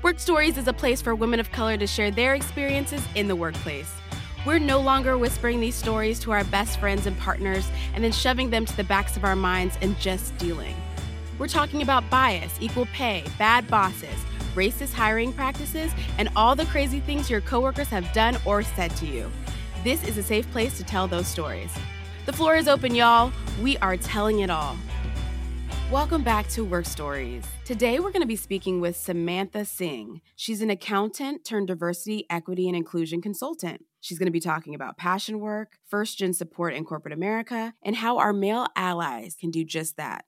Werk Stories is a place for women of color to share their experiences in the workplace. We're no longer whispering these stories to our best friends and partners and then shoving them to the backs of our minds and just dealing. We're talking about bias, equal pay, bad bosses, racist hiring practices, and all the crazy things your coworkers have done or said to you. This is a safe place to tell those stories. The floor is open, y'all. We are telling it all. Welcome back to Werk Stories. Today we're going to be speaking with Samantha Singh. She's an accountant turned diversity, equity, and inclusion consultant. She's going to be talking about passion work, first gen support in corporate America, and how our male allies can do just that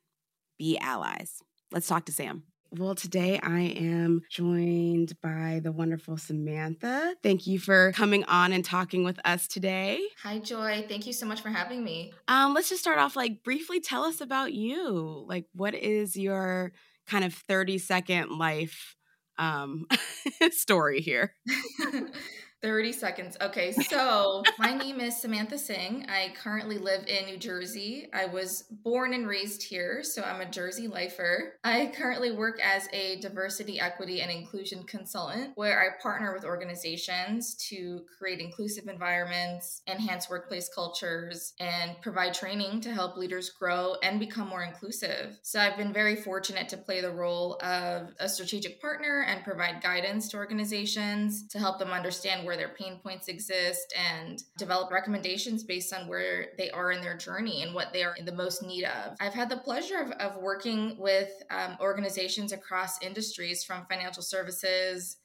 be allies. Let's talk to Sam. Well, today I am joined by the wonderful Samantha. Thank you for coming on and talking with us today. Hi, Joy. Thank you so much for having me. Um, let's just start off like briefly tell us about you. Like, what is your kind of 30 second life um, story here? 30 seconds. Okay, so my name is Samantha Singh. I currently live in New Jersey. I was born and raised here, so I'm a Jersey lifer. I currently work as a diversity, equity, and inclusion consultant where I partner with organizations to create inclusive environments, enhance workplace cultures, and provide training to help leaders grow and become more inclusive. So I've been very fortunate to play the role of a strategic partner and provide guidance to organizations to help them understand where their pain points exist and develop recommendations based on where they are in their journey and what they are in the most need of. I've had the pleasure of, of working with um, organizations across industries from financial services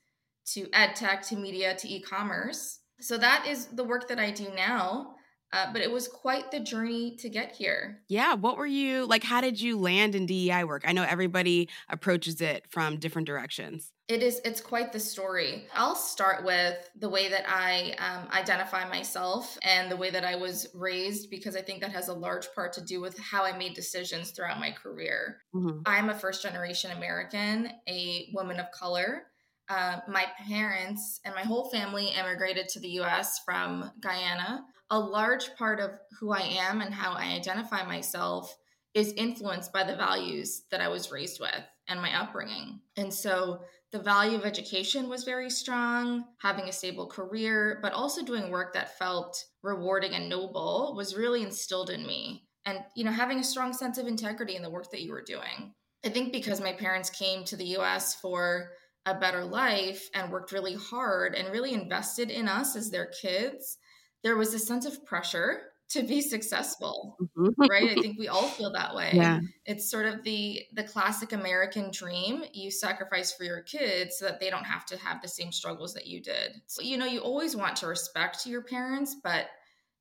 to ed tech to media to e commerce. So that is the work that I do now. Uh, but it was quite the journey to get here. Yeah. What were you like? How did you land in DEI work? I know everybody approaches it from different directions. It is, it's quite the story. I'll start with the way that I um, identify myself and the way that I was raised, because I think that has a large part to do with how I made decisions throughout my career. Mm-hmm. I'm a first generation American, a woman of color. Uh, my parents and my whole family immigrated to the US from Guyana a large part of who I am and how I identify myself is influenced by the values that I was raised with and my upbringing. And so the value of education was very strong, having a stable career, but also doing work that felt rewarding and noble was really instilled in me. And you know, having a strong sense of integrity in the work that you were doing. I think because my parents came to the US for a better life and worked really hard and really invested in us as their kids, there was a sense of pressure to be successful mm-hmm. right i think we all feel that way yeah. it's sort of the the classic american dream you sacrifice for your kids so that they don't have to have the same struggles that you did so you know you always want to respect your parents but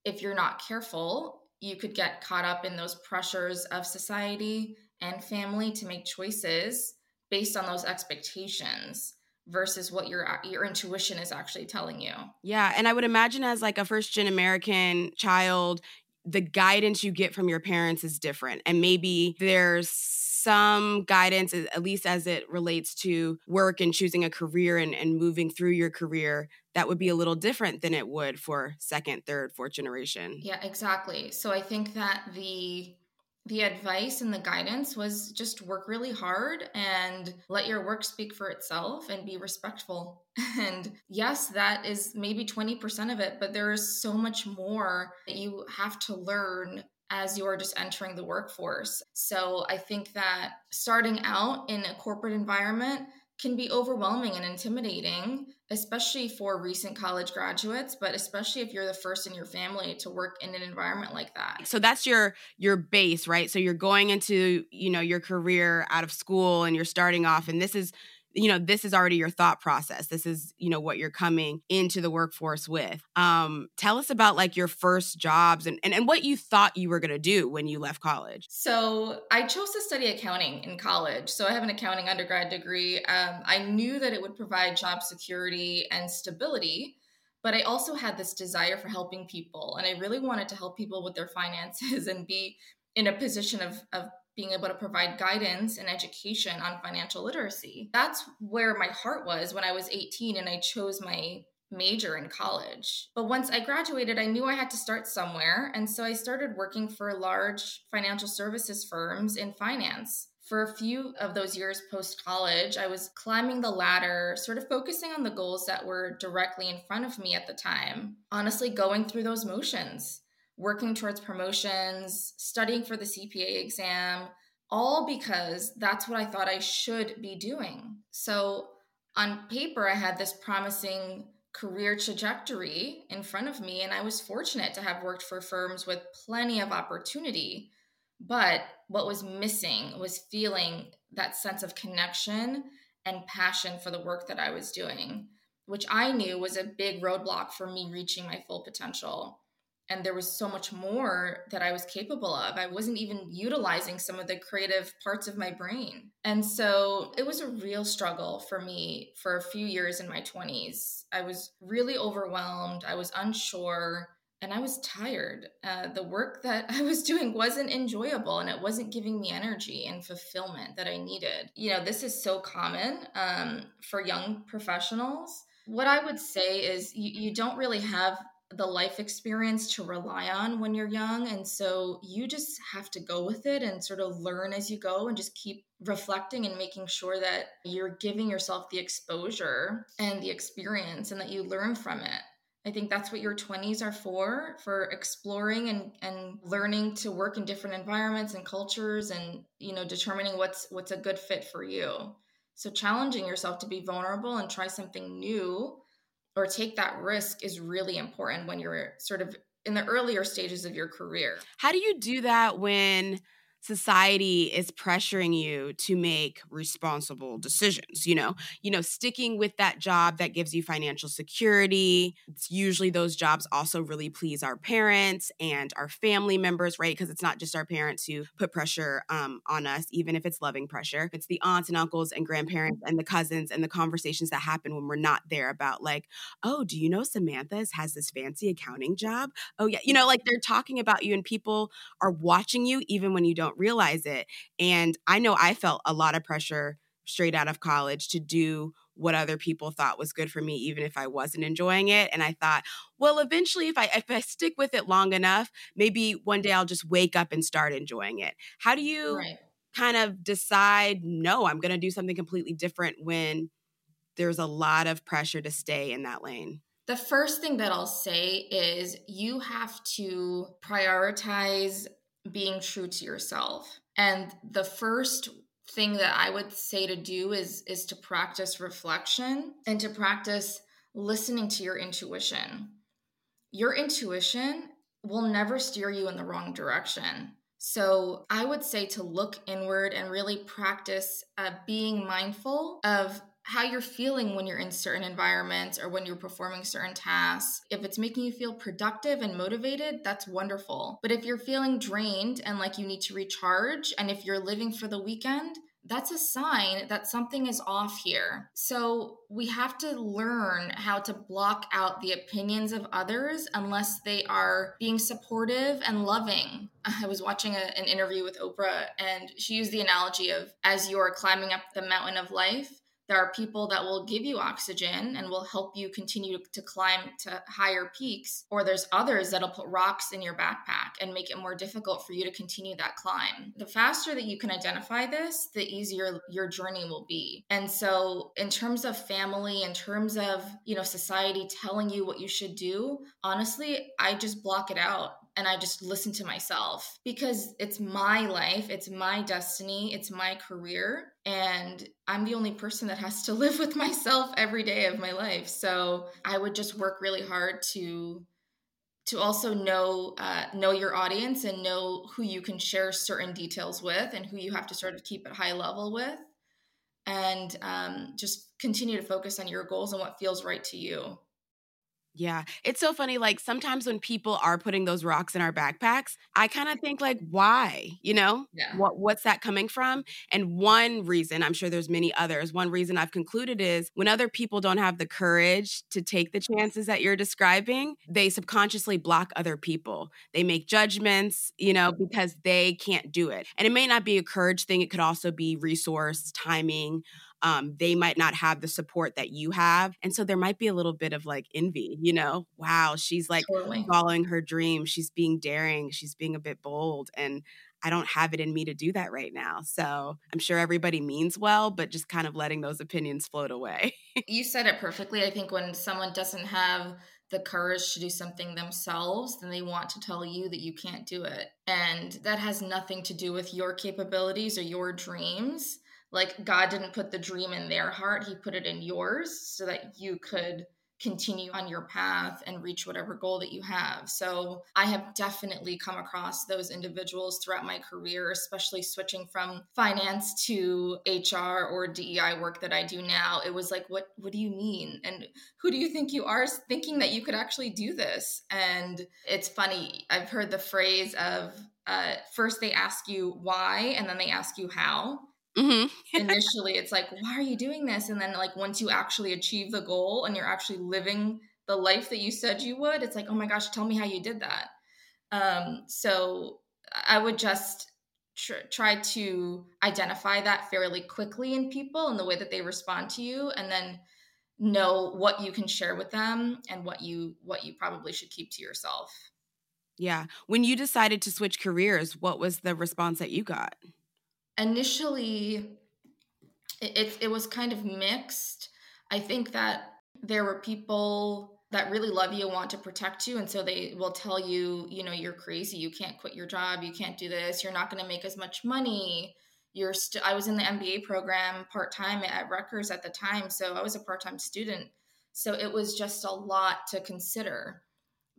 if you're not careful you could get caught up in those pressures of society and family to make choices based on those expectations versus what your uh, your intuition is actually telling you. Yeah, and I would imagine as like a first gen American child, the guidance you get from your parents is different. And maybe there's some guidance, at least as it relates to work and choosing a career and, and moving through your career, that would be a little different than it would for second, third, fourth generation. Yeah, exactly. So I think that the the advice and the guidance was just work really hard and let your work speak for itself and be respectful. And yes, that is maybe 20% of it, but there is so much more that you have to learn as you're just entering the workforce. So I think that starting out in a corporate environment can be overwhelming and intimidating, especially for recent college graduates, but especially if you're the first in your family to work in an environment like that. So that's your your base, right? So you're going into, you know, your career out of school and you're starting off and this is you know this is already your thought process. This is you know what you're coming into the workforce with. Um tell us about like your first jobs and and, and what you thought you were going to do when you left college. So i chose to study accounting in college so i have an accounting undergrad degree. Um, i knew that it would provide job security and stability but i also had this desire for helping people and i really wanted to help people with their finances and be in a position of, of being able to provide guidance and education on financial literacy. That's where my heart was when I was 18 and I chose my major in college. But once I graduated, I knew I had to start somewhere. And so I started working for large financial services firms in finance. For a few of those years post college, I was climbing the ladder, sort of focusing on the goals that were directly in front of me at the time. Honestly, going through those motions working towards promotions, studying for the CPA exam, all because that's what I thought I should be doing. So on paper, I had this promising career trajectory in front of me, and I was fortunate to have worked for firms with plenty of opportunity. But what was missing was feeling that sense of connection and passion for the work that I was doing, which I knew was a big roadblock for me reaching my full potential and there was so much more that I was capable of. I wasn't even utilizing some of the creative parts of my brain. And so it was a real struggle for me for a few years in my 20s. I was really overwhelmed, I was unsure, and I was tired. Uh, the work that I was doing wasn't enjoyable and it wasn't giving me energy and fulfillment that I needed. You know, this is so common um, for young professionals. What I would say is you, you don't really have the life experience to rely on when you're young. And so you just have to go with it and sort of learn as you go and just keep reflecting and making sure that you're giving yourself the exposure and the experience and that you learn from it. I think that's what your 20s are for, for exploring and, and learning to work in different environments and cultures and, you know, determining what's what's a good fit for you. So challenging yourself to be vulnerable and try something new or take that risk is really important when you're sort of in the earlier stages of your career. How do you do that when society is pressuring you to make responsible decisions you know? You know sticking with that job that gives you financial security it's usually those jobs also really please our parents and our family members right? Because it's not just our parents who put pressure um, on us even if it's loving pressure. It's the aunts and uncles and grandparents and the cousins and the conversations that happen when we're not there about like oh do you know samantha has this fancy accounting job? Oh yeah you know like they're talking about you and people are watching you even when you don't don't realize it. And I know I felt a lot of pressure straight out of college to do what other people thought was good for me even if I wasn't enjoying it and I thought well eventually if I if I stick with it long enough maybe one day I'll just wake up and start enjoying it how do you right. kind of decide no I'm going to do something completely different when there's a lot of pressure to stay in that lane the first thing that I'll say is you have to prioritize being true to yourself. And the first thing that I would say to do is is to practice reflection and to practice listening to your intuition. Your intuition will never steer you in the wrong direction. So I would say to look inward and really practice uh, being mindful of how you're feeling when you're in certain environments or when you're performing certain tasks. If it's making you feel productive and motivated, that's wonderful. But if you're feeling drained and like you need to recharge, and if you're living for the weekend, that's a sign that something is off here. So we have to learn how to block out the opinions of others unless they are being supportive and loving. I was watching a, an interview with Oprah, and she used the analogy of as you're climbing up the mountain of life, there are people that will give you oxygen and will help you continue to climb to higher peaks. Or there's others that'll put rocks in your backpack and make it more difficult for you to continue that climb. The faster that you can identify this, the easier your journey will be. And so, in terms of family, in terms of, you know, society telling you what you should do, honestly, I just block it out and I just listen to myself because it's my life, it's my destiny, it's my career. And I'm the only person that has to live with myself every day of my life. So I would just work really hard to to also know uh, know your audience and know who you can share certain details with and who you have to sort of keep at high level with and um, just continue to focus on your goals and what feels right to you yeah. It's so funny. Like sometimes when people are putting those rocks in our backpacks, I kind of think like, why? You know? Yeah. What what's that coming from? And one reason, I'm sure there's many others, one reason I've concluded is when other people don't have the courage to take the chances that you're describing, they subconsciously block other people. They make judgments, you know, because they can't do it. And it may not be a courage thing, it could also be resource, timing um, they might not have the support that you have. And so there might be a little bit of like envy, you know, wow, she's like totally. following her dream. She's being daring. She's being a bit bold. And I don't have it in me to do that right now. So I'm sure everybody means well, but just kind of letting those opinions float away. you said it perfectly. I think when someone doesn't have the courage to do something themselves, then they want to tell you that you can't do it. And that has nothing to do with your capabilities or your dreams like God didn't put the dream in their heart, He put it in yours so that you could continue on your path and reach whatever goal that you have. So I have definitely come across those individuals throughout my career, especially switching from finance to HR or DEI work that I do now. It was like, what what do you mean? And who do you think you are thinking that you could actually do this? And it's funny, I've heard the phrase of uh, first they ask you why and then they ask you how Mm-hmm. Initially, it's like, why are you doing this? And then, like, once you actually achieve the goal and you're actually living the life that you said you would, it's like, oh my gosh, tell me how you did that. Um, so I would just tr- try to identify that fairly quickly in people and the way that they respond to you, and then know what you can share with them and what you what you probably should keep to yourself. Yeah. When you decided to switch careers, what was the response that you got? Initially it, it, was kind of mixed. I think that there were people that really love you want to protect you and so they will tell you you know you're crazy. You can't quit your job. You can't do this. You're not going to make as much money. You're st- i was in the mba program part-time at rutgers at the time so i was a part-time student. So it was just a lot to consider.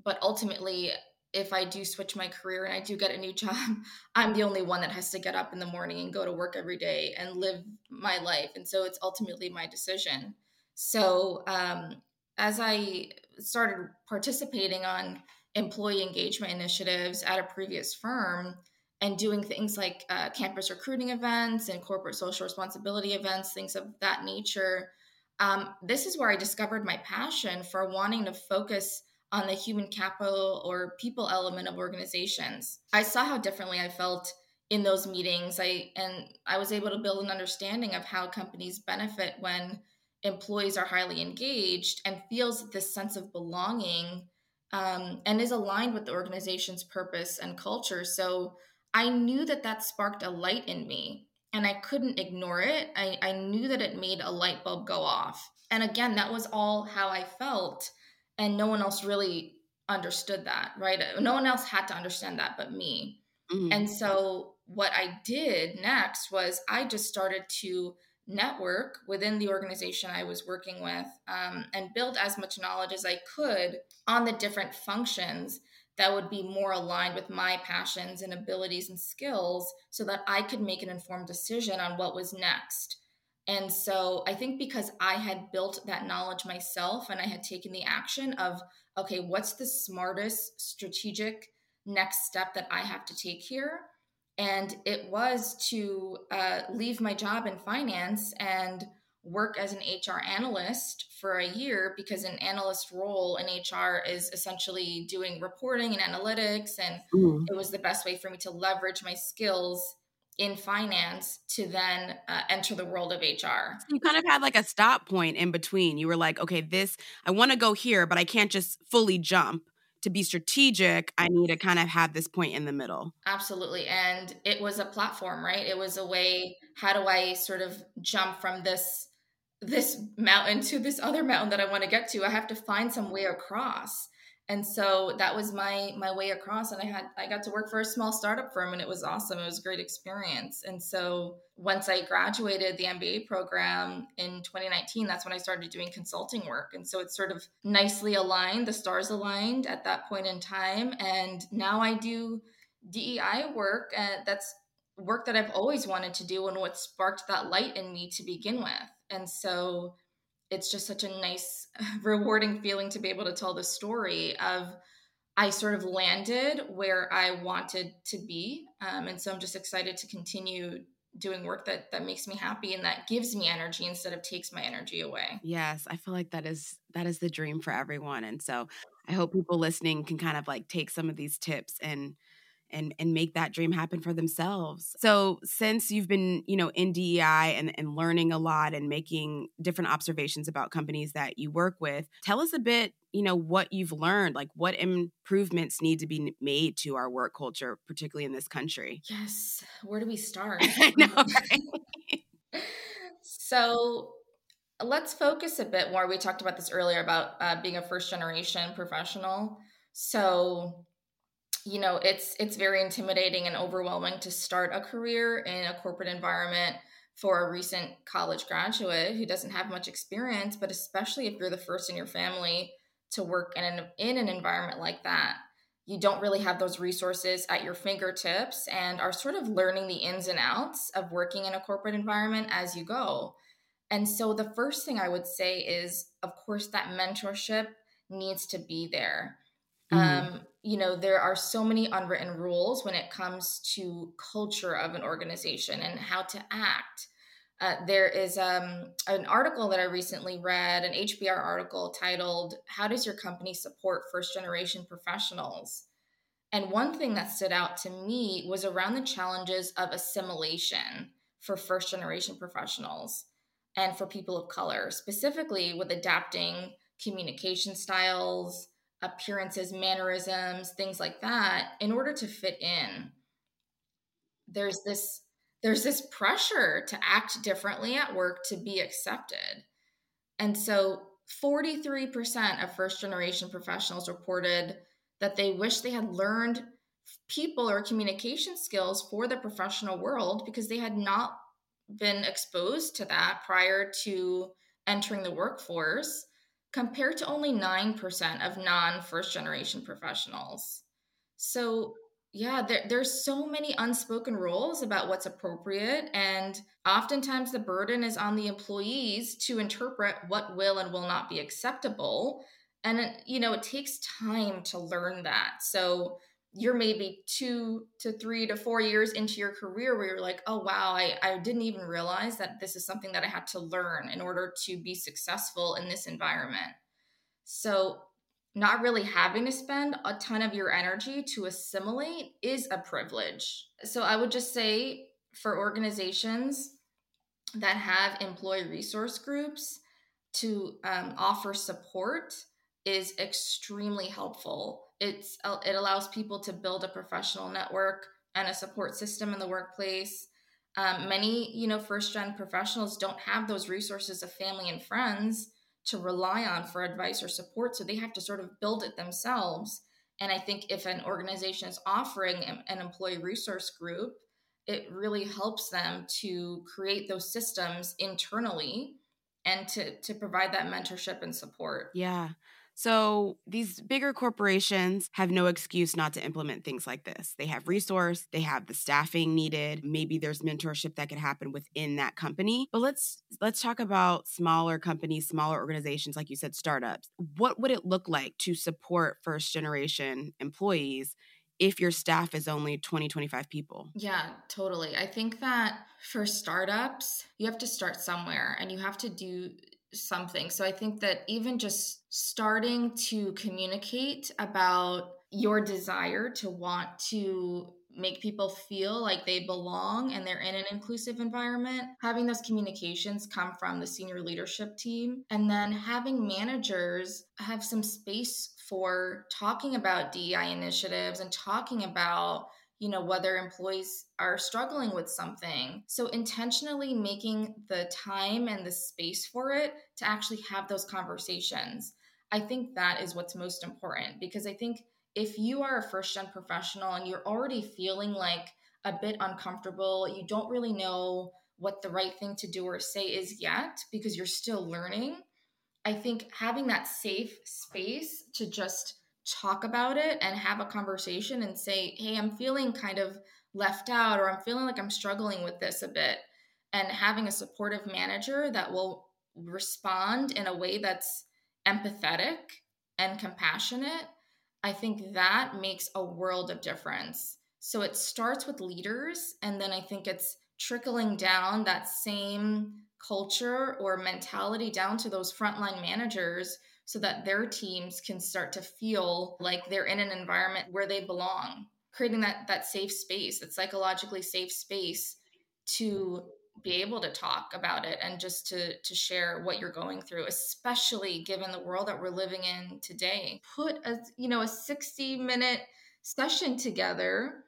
But ultimately if I do switch my career and I do get a new job, I'm the only one that has to get up in the morning and go to work every day and live my life. And so it's ultimately my decision. So um, as I started participating on employee engagement initiatives at a previous firm and doing things like uh, campus recruiting events and corporate social responsibility events, things of that nature, um, this is where I discovered my passion for wanting to focus on the human capital or people element of organizations. I saw how differently I felt in those meetings. I and I was able to build an understanding of how companies benefit when employees are highly engaged and feels this sense of belonging um, and is aligned with the organization's purpose and culture. So I knew that that sparked a light in me and I couldn't ignore it. I, I knew that it made a light bulb go off. And again, that was all how I felt and no one else really understood that right? No one else had to understand that but me. Mm-hmm. and so what i did next was i just started to network within the organization i was working with um, and build as much knowledge as i could on the different functions that would be more aligned with my passions and abilities and skills so that i could make an informed decision on what was next and so I think because I had built that knowledge myself and I had taken the action of, okay, what's the smartest strategic next step that I have to take here? And it was to uh, leave my job in finance and work as an HR analyst for a year because an analyst role in HR is essentially doing reporting and analytics. And mm. it was the best way for me to leverage my skills in finance to then uh, enter the world of HR. You kind of had like a stop point in between. You were like, okay, this, I want to go here, but I can't just fully jump. To be strategic, I need to kind of have this point in the middle. Absolutely. And it was a platform, right? It was a way, how do I sort of jump from this this mountain to this other mountain that I want to get to? I have to find some way across. And so that was my my way across and i had i got to work for a small startup firm and it was awesome. It was a great experience. And so once i graduated the mba program in 2019 that's when i started doing consulting work. And so it's sort of nicely aligned the stars aligned at that point in time. And now i do dei work and that's work that i've always wanted to do and what sparked that light in me to begin with. And so it's just such a nice, rewarding feeling to be able to tell the story of I sort of landed where I wanted to be. Um, and so I'm just excited to continue doing work that that makes me happy and that gives me energy instead of takes my energy away. Yes, I feel like that is that is the dream for everyone. And so I hope people listening can kind of like take some of these tips and and and make that dream happen for themselves. So since you've been, you know, in DEI and, and learning a lot and making different observations about companies that you work with, tell us a bit, you know, what you've learned, like what improvements need to be made to our work culture, particularly in this country. Yes. Where do we start? I know. So let's focus a bit more. We talked about this earlier about uh, being a first generation professional. So you know it's it's very intimidating and overwhelming to start a career in a corporate environment for a recent college graduate who doesn't have much experience but especially if you're the first in your family to work in an in an environment like that. You don't really have those resources at your fingertips and are sort of learning the ins and outs of working in a corporate environment as you go. And so the first thing i would say is of course that mentorship needs to be there Mm-hmm. Um, you know, there are so many unwritten rules when it comes to culture of an organization and how to act. Uh, there is um, an article that I recently read, an HBR article titled, How Does Your Company Support First Generation Professionals? And one thing that stood out to me was around the challenges of assimilation for first generation professionals and for people of color, specifically with adapting communication styles, appearances, mannerisms, things like that in order to fit in. There's this there's this pressure to act differently at work to be accepted. And so 43% of first generation professionals reported that they wish they had learned people or communication skills for the professional world because they had not been exposed to that prior to entering the workforce compared to only 9% of non first generation professionals. So, yeah, there, there's so many unspoken rules about what's appropriate. And oftentimes the burden is on the employees to interpret what will and will not be acceptable. And, you know, it takes time to learn that. So, you're maybe two to three to four years into your career where you're like, oh, wow, I, I didn't even realize that this is something that I had to learn in order to be successful in this environment. So, not really having to spend a ton of your energy to assimilate is a privilege. So, I would just say for organizations that have employee resource groups to um, offer support is extremely helpful it's it allows people to build a professional network and a support system in the workplace. Um, many you know first gen professionals don't have those resources of family and friends to rely on for advice or support so they have to sort of build it themselves. And i think if an organization is offering an employee resource group it really helps them to create those systems internally and to to provide that mentorship and support. Yeah so these bigger corporations have no excuse not to implement things like this. They have resource, they have the staffing needed. Maybe there's mentorship that could happen within that company. But let's let's talk about smaller companies, smaller organizations like you said startups. What would it look like to support first generation employees if your staff is only 20 25 people yeah totally i think that for startups you have to start somewhere and you have to do something. So I think that even just starting to communicate about your desire to want to make people feel like they belong and they're in an inclusive environment, having those communications come from the senior leadership team, and then having managers have some space for talking about DEI initiatives and talking about you know whether employees are struggling with something so intentionally making the time and the space for it to actually have those conversations I think that is what's most important because I think if you are a first gen professional and you're already feeling like a bit uncomfortable, you don't really know what the right thing to do or say is yet because you're still learning. I think having that safe space to just talk about it and have a conversation and say, hey, I'm feeling kind of left out or I'm feeling like I'm struggling with this a bit. And having a supportive manager that will respond in a way that's empathetic and compassionate, I think that makes a world of difference. So it starts with leaders, and then I think it's trickling down that same culture or mentality down to those frontline managers so that their teams can start to feel like they're in an environment where they belong creating that that safe space that psychologically safe space to be able to talk about it and just to to share what you're going through especially given the world that we're living in today. Put a you know a 60 minute session together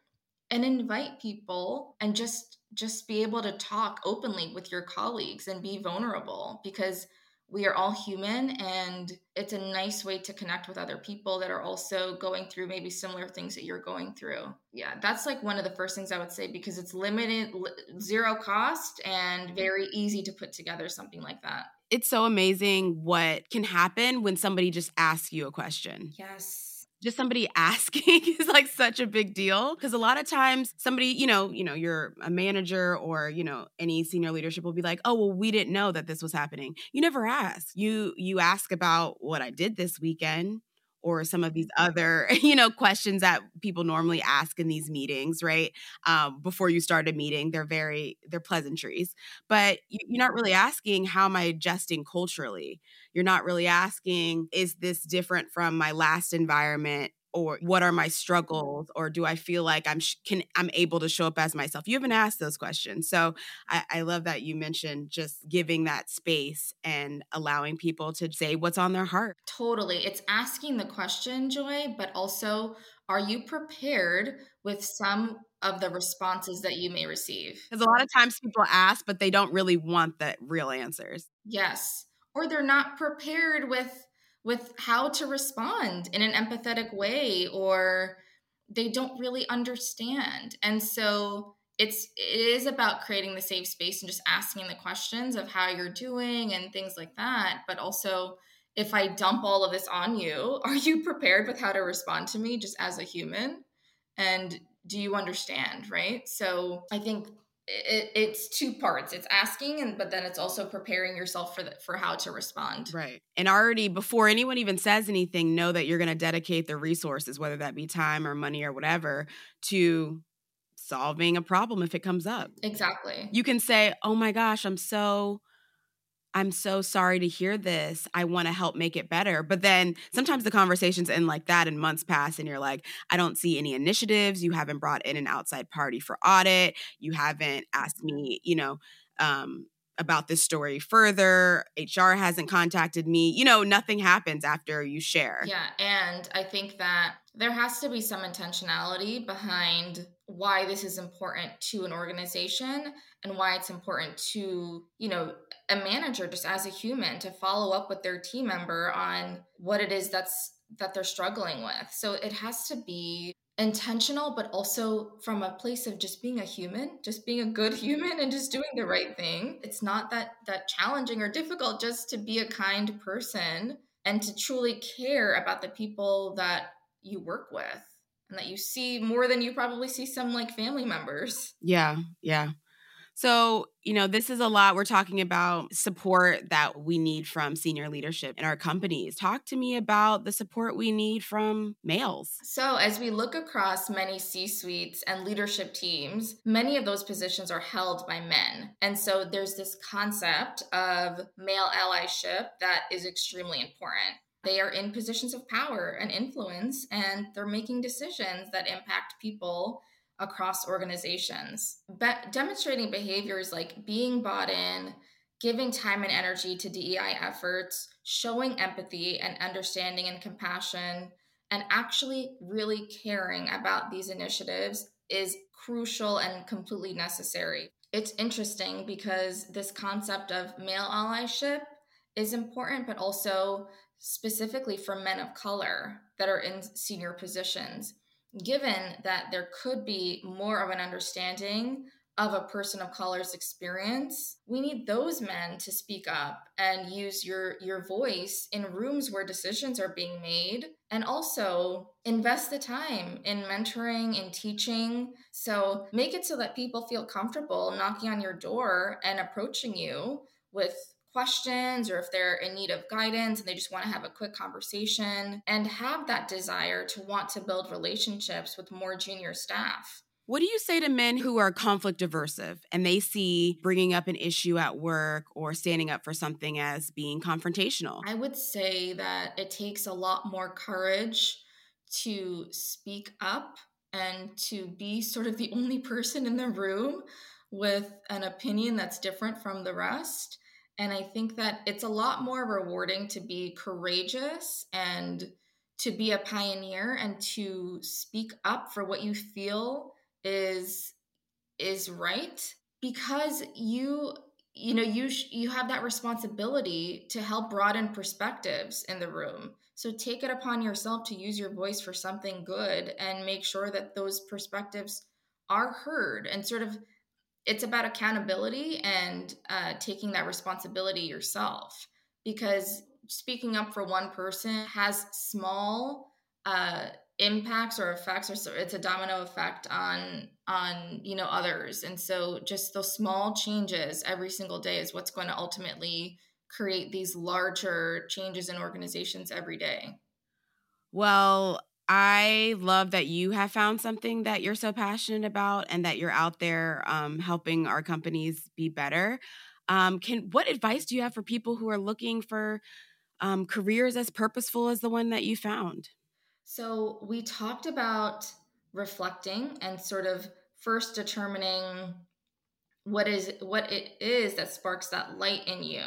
and invite people and just just be able to talk openly with your colleagues and be vulnerable because we are all human and it's a nice way to connect with other people that are also going through maybe similar things that you're going through. Yeah that's like one of the first things i would say because it's limited zero cost and very easy to put together something like that. It's so amazing what can happen when somebody just asks you a question. Yes just somebody asking is like such a big deal. Because a lot of times somebody you know you know you're a manager or you know any senior leadership will be like oh well we didn't know that this was happening. You never ask. You you ask about what i did this weekend or some of these other you know questions that people normally ask in these meetings right? Um, before you start a meeting they're very they're pleasantries. But you're not really asking how am i adjusting culturally? You're not really asking is this different from my last environment or what are my struggles or do i feel like i'm sh- can i'm able to show up as myself? You haven't asked those questions. So I, I love that you mentioned just giving that space and allowing people to say what's on their heart. Totally it's asking the question joy but also are you prepared with some of the responses that you may receive? Because a lot of times people ask but they don't really want the real answers. Yes or they're not prepared with with how to respond in an empathetic way or they don't really understand. And so it's it is about creating the safe space and just asking the questions of how you're doing and things like that. But also if i dump all of this on you are you prepared with how to respond to me just as a human? And do you understand right? So i think it, it's two parts. It's asking and but then it's also preparing yourself for the, for how to respond. Right. And already before anyone even says anything know that you're going to dedicate the resources whether that be time or money or whatever to solving a problem if it comes up. Exactly. You can say oh my gosh i'm so I'm so sorry to hear this. I want to help make it better. But then sometimes the conversations end like that and months pass and you're like, I don't see any initiatives. You haven't brought in an outside party for audit. You haven't asked me, you know, um, about this story further. HR hasn't contacted me. You know, nothing happens after you share. Yeah. And I think that there has to be some intentionality behind why this is important to an organization and why it's important to, you know, a manager just as a human to follow up with their team member on what it is that's that they're struggling with. So it has to be intentional but also from a place of just being a human just being a good human and just doing the right thing. It's not that that challenging or difficult just to be a kind person and to truly care about the people that you work with and that you see more than you probably see some like family members. Yeah yeah so, you know, this is a lot. We're talking about support that we need from senior leadership in our companies. Talk to me about the support we need from males. So, as we look across many C suites and leadership teams, many of those positions are held by men. And so, there's this concept of male allyship that is extremely important. They are in positions of power and influence, and they're making decisions that impact people across organizations. Be- demonstrating behaviors like being bought in, giving time and energy to DEI efforts, showing empathy and understanding and compassion, and actually really caring about these initiatives is crucial and completely necessary. It's interesting because this concept of male allyship is important, but also specifically for men of color that are in senior positions, given that there could be more of an understanding of a person of color's experience we need those men to speak up and use your your voice in rooms where decisions are being made and also invest the time in mentoring and teaching. So make it so that people feel comfortable knocking on your door and approaching you with questions or if they're in need of guidance and they just want to have a quick conversation and have that desire to want to build relationships with more junior staff what do you say to men who are conflict aversive and they see bringing up an issue at work or standing up for something as being confrontational? I would say that it takes a lot more courage to speak up and to be sort of the only person in the room with an opinion that's different from the rest. And I think that it's a lot more rewarding to be courageous and to be a pioneer and to speak up for what you feel is is right because you you know you sh- you have that responsibility to help broaden perspectives in the room. So take it upon yourself to use your voice for something good and make sure that those perspectives are heard and sort of it's about accountability and uh, taking that responsibility yourself. Because speaking up for one person has small uh, impacts or effects or it's a domino effect on on you know others. And so just those small changes every single day is what's going to ultimately create these larger changes in organizations every day. Well i love that you have found something that you're so passionate about and that you're out there um, helping our companies be better um, can what advice do you have for people who are looking for um, careers as purposeful as the one that you found so we talked about reflecting and sort of first determining what is what it is that sparks that light in you.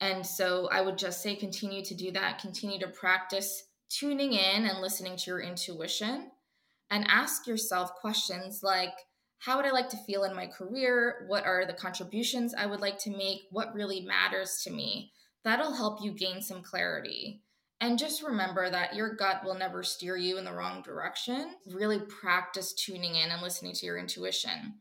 And so I would just say continue to do that, continue to practice tuning in and listening to your intuition and ask yourself questions like how would I like to feel in my career? What are the contributions I would like to make? What really matters to me? That'll help you gain some clarity. And just remember that your gut will never steer you in the wrong direction. Really practice tuning in and listening to your intuition.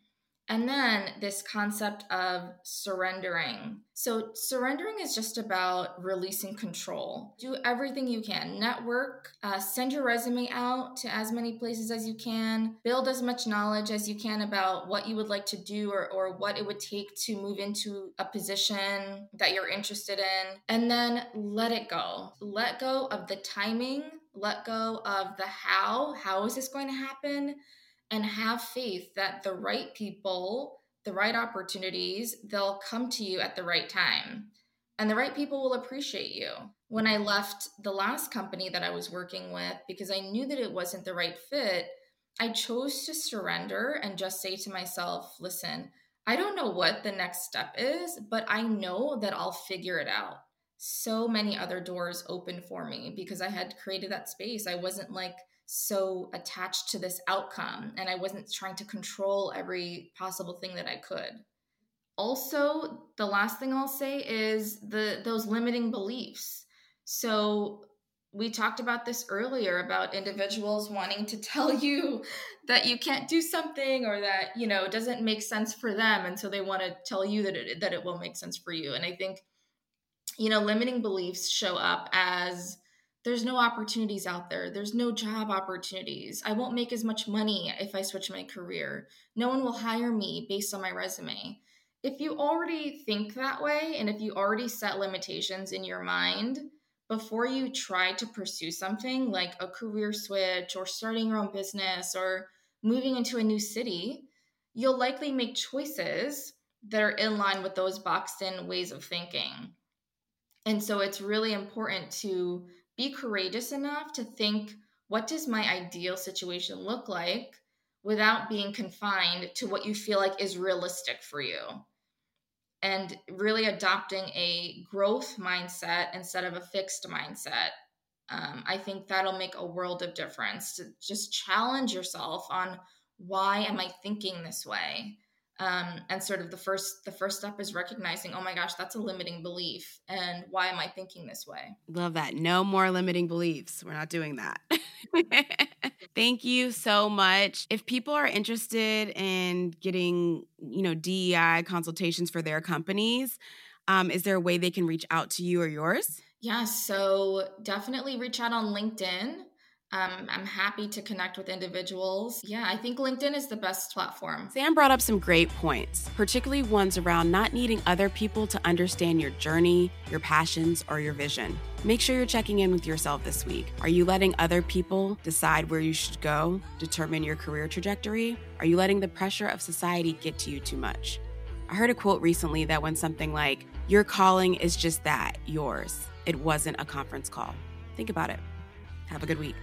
And then this concept of surrendering. So, surrendering is just about releasing control. Do everything you can. Network, uh, send your resume out to as many places as you can, build as much knowledge as you can about what you would like to do or, or what it would take to move into a position that you're interested in. And then let it go. Let go of the timing, let go of the how. How is this going to happen? And have faith that the right people, the right opportunities, they'll come to you at the right time. And the right people will appreciate you. When I left the last company that I was working with, because I knew that it wasn't the right fit, I chose to surrender and just say to myself, listen, I don't know what the next step is, but I know that I'll figure it out. So many other doors opened for me because I had created that space. I wasn't like, so attached to this outcome and I wasn't trying to control every possible thing that I could. Also, the last thing I'll say is the those limiting beliefs. So we talked about this earlier about individuals wanting to tell you that you can't do something or that you know it doesn't make sense for them and so they want to tell you that it that it will make sense for you and i think you know limiting beliefs show up as there's no opportunities out there. There's no job opportunities. I won't make as much money if I switch my career. No one will hire me based on my resume. If you already think that way, and if you already set limitations in your mind before you try to pursue something like a career switch or starting your own business or moving into a new city, you'll likely make choices that are in line with those boxed in ways of thinking. And so it's really important to be courageous enough to think what does my ideal situation look like? without being confined to what you feel like is realistic for you. And really adopting a growth mindset instead of a fixed mindset. Um, i think that'll make a world of difference. To just challenge yourself on why am i thinking this way um, and sort of the first the first step is recognizing oh my gosh that's a limiting belief and why am i thinking this way? Love that. No more limiting beliefs. We're not doing that. Thank you so much. If people are interested in getting you know dei consultations for their companies um, is there a way they can reach out to you or yours? Yeah so definitely reach out on linkedin um, I'm happy to connect with individuals. Yeah, I think LinkedIn is the best platform. Sam brought up some great points, particularly ones around not needing other people to understand your journey, your passions, or your vision. Make sure you're checking in with yourself this week. Are you letting other people decide where you should go, determine your career trajectory? Are you letting the pressure of society get to you too much? I heard a quote recently that went something like, Your calling is just that, yours. It wasn't a conference call. Think about it. Have a good week.